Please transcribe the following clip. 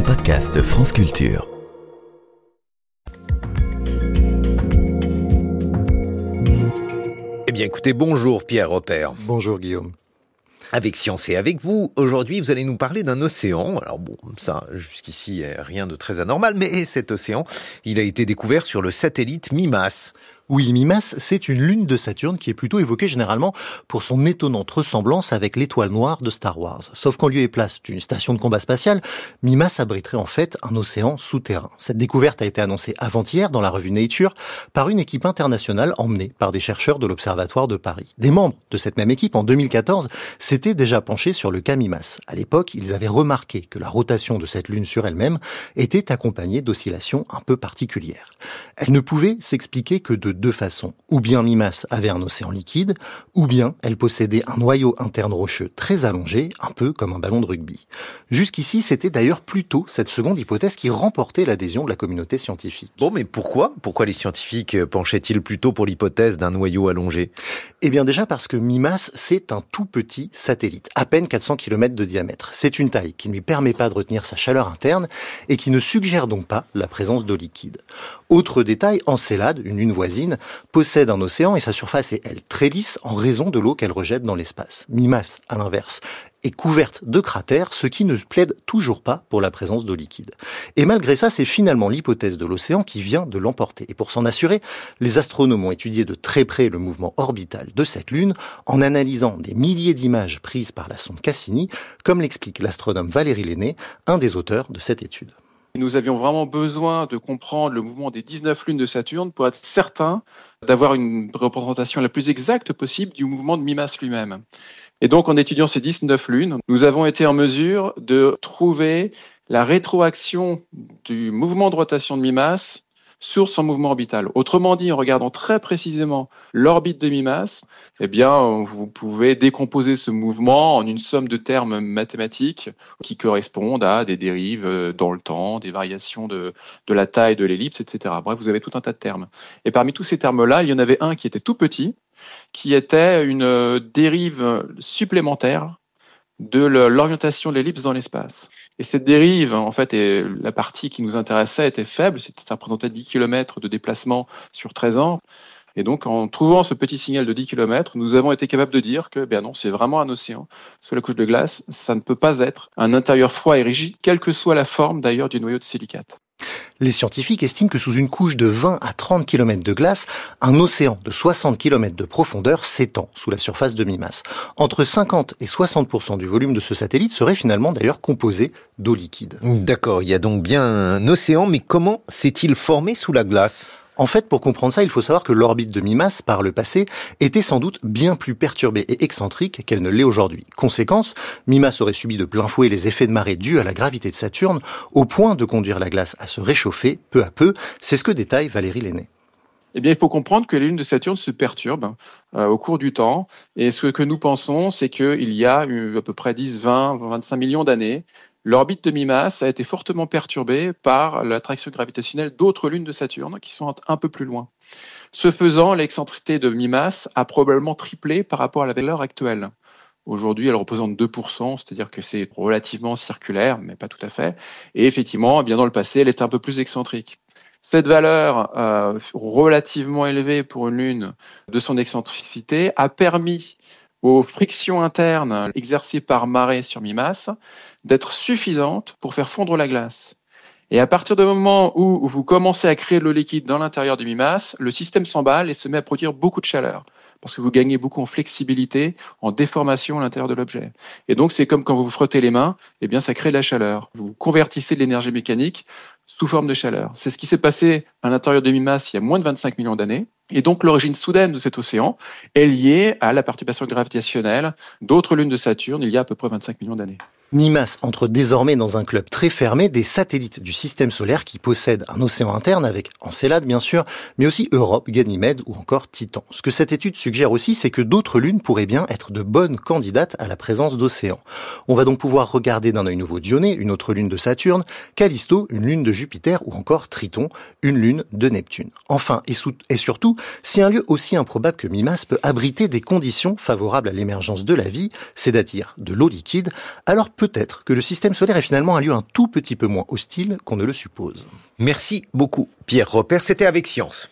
un podcast France Culture. Eh bien écoutez, bonjour Pierre Repère. Bonjour Guillaume. Avec Science et avec vous, aujourd'hui vous allez nous parler d'un océan. Alors bon, ça jusqu'ici rien de très anormal, mais cet océan, il a été découvert sur le satellite MIMAS. Oui, Mimas, c'est une lune de Saturne qui est plutôt évoquée généralement pour son étonnante ressemblance avec l'étoile noire de Star Wars. Sauf qu'en lieu et place d'une station de combat spatiale, Mimas abriterait en fait un océan souterrain. Cette découverte a été annoncée avant-hier dans la revue Nature par une équipe internationale emmenée par des chercheurs de l'Observatoire de Paris. Des membres de cette même équipe, en 2014, s'étaient déjà penchés sur le cas Mimas. À l'époque, ils avaient remarqué que la rotation de cette lune sur elle-même était accompagnée d'oscillations un peu particulières. Elle ne pouvait s'expliquer que de deux façons. Ou bien Mimas avait un océan liquide, ou bien elle possédait un noyau interne rocheux très allongé, un peu comme un ballon de rugby. Jusqu'ici, c'était d'ailleurs plutôt cette seconde hypothèse qui remportait l'adhésion de la communauté scientifique. Bon, mais pourquoi? Pourquoi les scientifiques penchaient-ils plutôt pour l'hypothèse d'un noyau allongé? Eh bien déjà parce que Mimas, c'est un tout petit satellite, à peine 400 km de diamètre. C'est une taille qui ne lui permet pas de retenir sa chaleur interne et qui ne suggère donc pas la présence d'eau liquide. Autre détail, Encelade, une lune voisine, possède un océan et sa surface est, elle, très lisse en raison de l'eau qu'elle rejette dans l'espace. Mimas, à l'inverse, est couverte de cratères, ce qui ne plaide toujours pas pour la présence d'eau liquide. Et malgré ça, c'est finalement l'hypothèse de l'océan qui vient de l'emporter. Et pour s'en assurer, les astronomes ont étudié de très près le mouvement orbital de cette Lune en analysant des milliers d'images prises par la sonde Cassini, comme l'explique l'astronome Valérie Lenné, un des auteurs de cette étude. Nous avions vraiment besoin de comprendre le mouvement des 19 lunes de Saturne pour être certain d'avoir une représentation la plus exacte possible du mouvement de Mimas lui-même. Et donc, en étudiant ces 19 lunes, nous avons été en mesure de trouver la rétroaction du mouvement de rotation de Mimas sur son mouvement orbital. Autrement dit, en regardant très précisément l'orbite de Mimas, eh bien, vous pouvez décomposer ce mouvement en une somme de termes mathématiques qui correspondent à des dérives euh, dans le temps, des variations de, de la taille de l'ellipse, etc. Bref, vous avez tout un tas de termes. Et parmi tous ces termes-là, il y en avait un qui était tout petit, qui était une euh, dérive supplémentaire de l'orientation de l'ellipse dans l'espace. Et cette dérive, en fait, et la partie qui nous intéressait était faible, ça représentait 10 km de déplacement sur 13 ans. Et donc, en trouvant ce petit signal de 10 km, nous avons été capables de dire que, ben non, c'est vraiment un océan. Sous la couche de glace, ça ne peut pas être un intérieur froid et rigide, quelle que soit la forme d'ailleurs du noyau de silicate. Les scientifiques estiment que sous une couche de 20 à 30 km de glace, un océan de 60 km de profondeur s'étend sous la surface de Mimas. Entre 50 et 60% du volume de ce satellite serait finalement d'ailleurs composé d'eau liquide. D'accord, il y a donc bien un océan, mais comment s'est-il formé sous la glace? En fait, pour comprendre ça, il faut savoir que l'orbite de Mimas, par le passé, était sans doute bien plus perturbée et excentrique qu'elle ne l'est aujourd'hui. Conséquence, Mimas aurait subi de plein fouet les effets de marée dus à la gravité de Saturne, au point de conduire la glace à se réchauffer peu à peu. C'est ce que détaille Valérie Lenné. Eh bien, il faut comprendre que les lunes de Saturne se perturbent euh, au cours du temps. Et ce que nous pensons, c'est qu'il y a à peu près 10, 20, 25 millions d'années, L'orbite de Mimas a été fortement perturbée par l'attraction gravitationnelle d'autres lunes de Saturne qui sont un peu plus loin. Ce faisant, l'excentricité de Mimas a probablement triplé par rapport à la valeur actuelle. Aujourd'hui, elle représente 2%, c'est-à-dire que c'est relativement circulaire, mais pas tout à fait. Et effectivement, eh bien dans le passé, elle était un peu plus excentrique. Cette valeur euh, relativement élevée pour une lune de son excentricité a permis aux frictions internes exercées par marée sur mi-masse d'être suffisantes pour faire fondre la glace. Et à partir du moment où vous commencez à créer le liquide dans l'intérieur du mi-masse, le système s'emballe et se met à produire beaucoup de chaleur parce que vous gagnez beaucoup en flexibilité, en déformation à l'intérieur de l'objet. Et donc, c'est comme quand vous vous frottez les mains, eh bien, ça crée de la chaleur. Vous convertissez de l'énergie mécanique sous forme de chaleur. C'est ce qui s'est passé à l'intérieur de mi-masse il y a moins de 25 millions d'années. Et donc l'origine soudaine de cet océan est liée à la perturbation gravitationnelle d'autres lunes de Saturne il y a à peu près 25 millions d'années. Mimas entre désormais dans un club très fermé des satellites du système solaire qui possèdent un océan interne avec Encelade bien sûr, mais aussi Europe, Ganymède ou encore Titan. Ce que cette étude suggère aussi, c'est que d'autres lunes pourraient bien être de bonnes candidates à la présence d'océans. On va donc pouvoir regarder d'un œil nouveau Dionée, une autre lune de Saturne, Callisto, une lune de Jupiter ou encore Triton, une lune de Neptune. Enfin et, et surtout, si un lieu aussi improbable que Mimas peut abriter des conditions favorables à l'émergence de la vie, c'est-à-dire de l'eau liquide, alors peut-être que le système solaire est finalement un lieu un tout petit peu moins hostile qu'on ne le suppose. Merci beaucoup, Pierre Repère. C'était avec Science.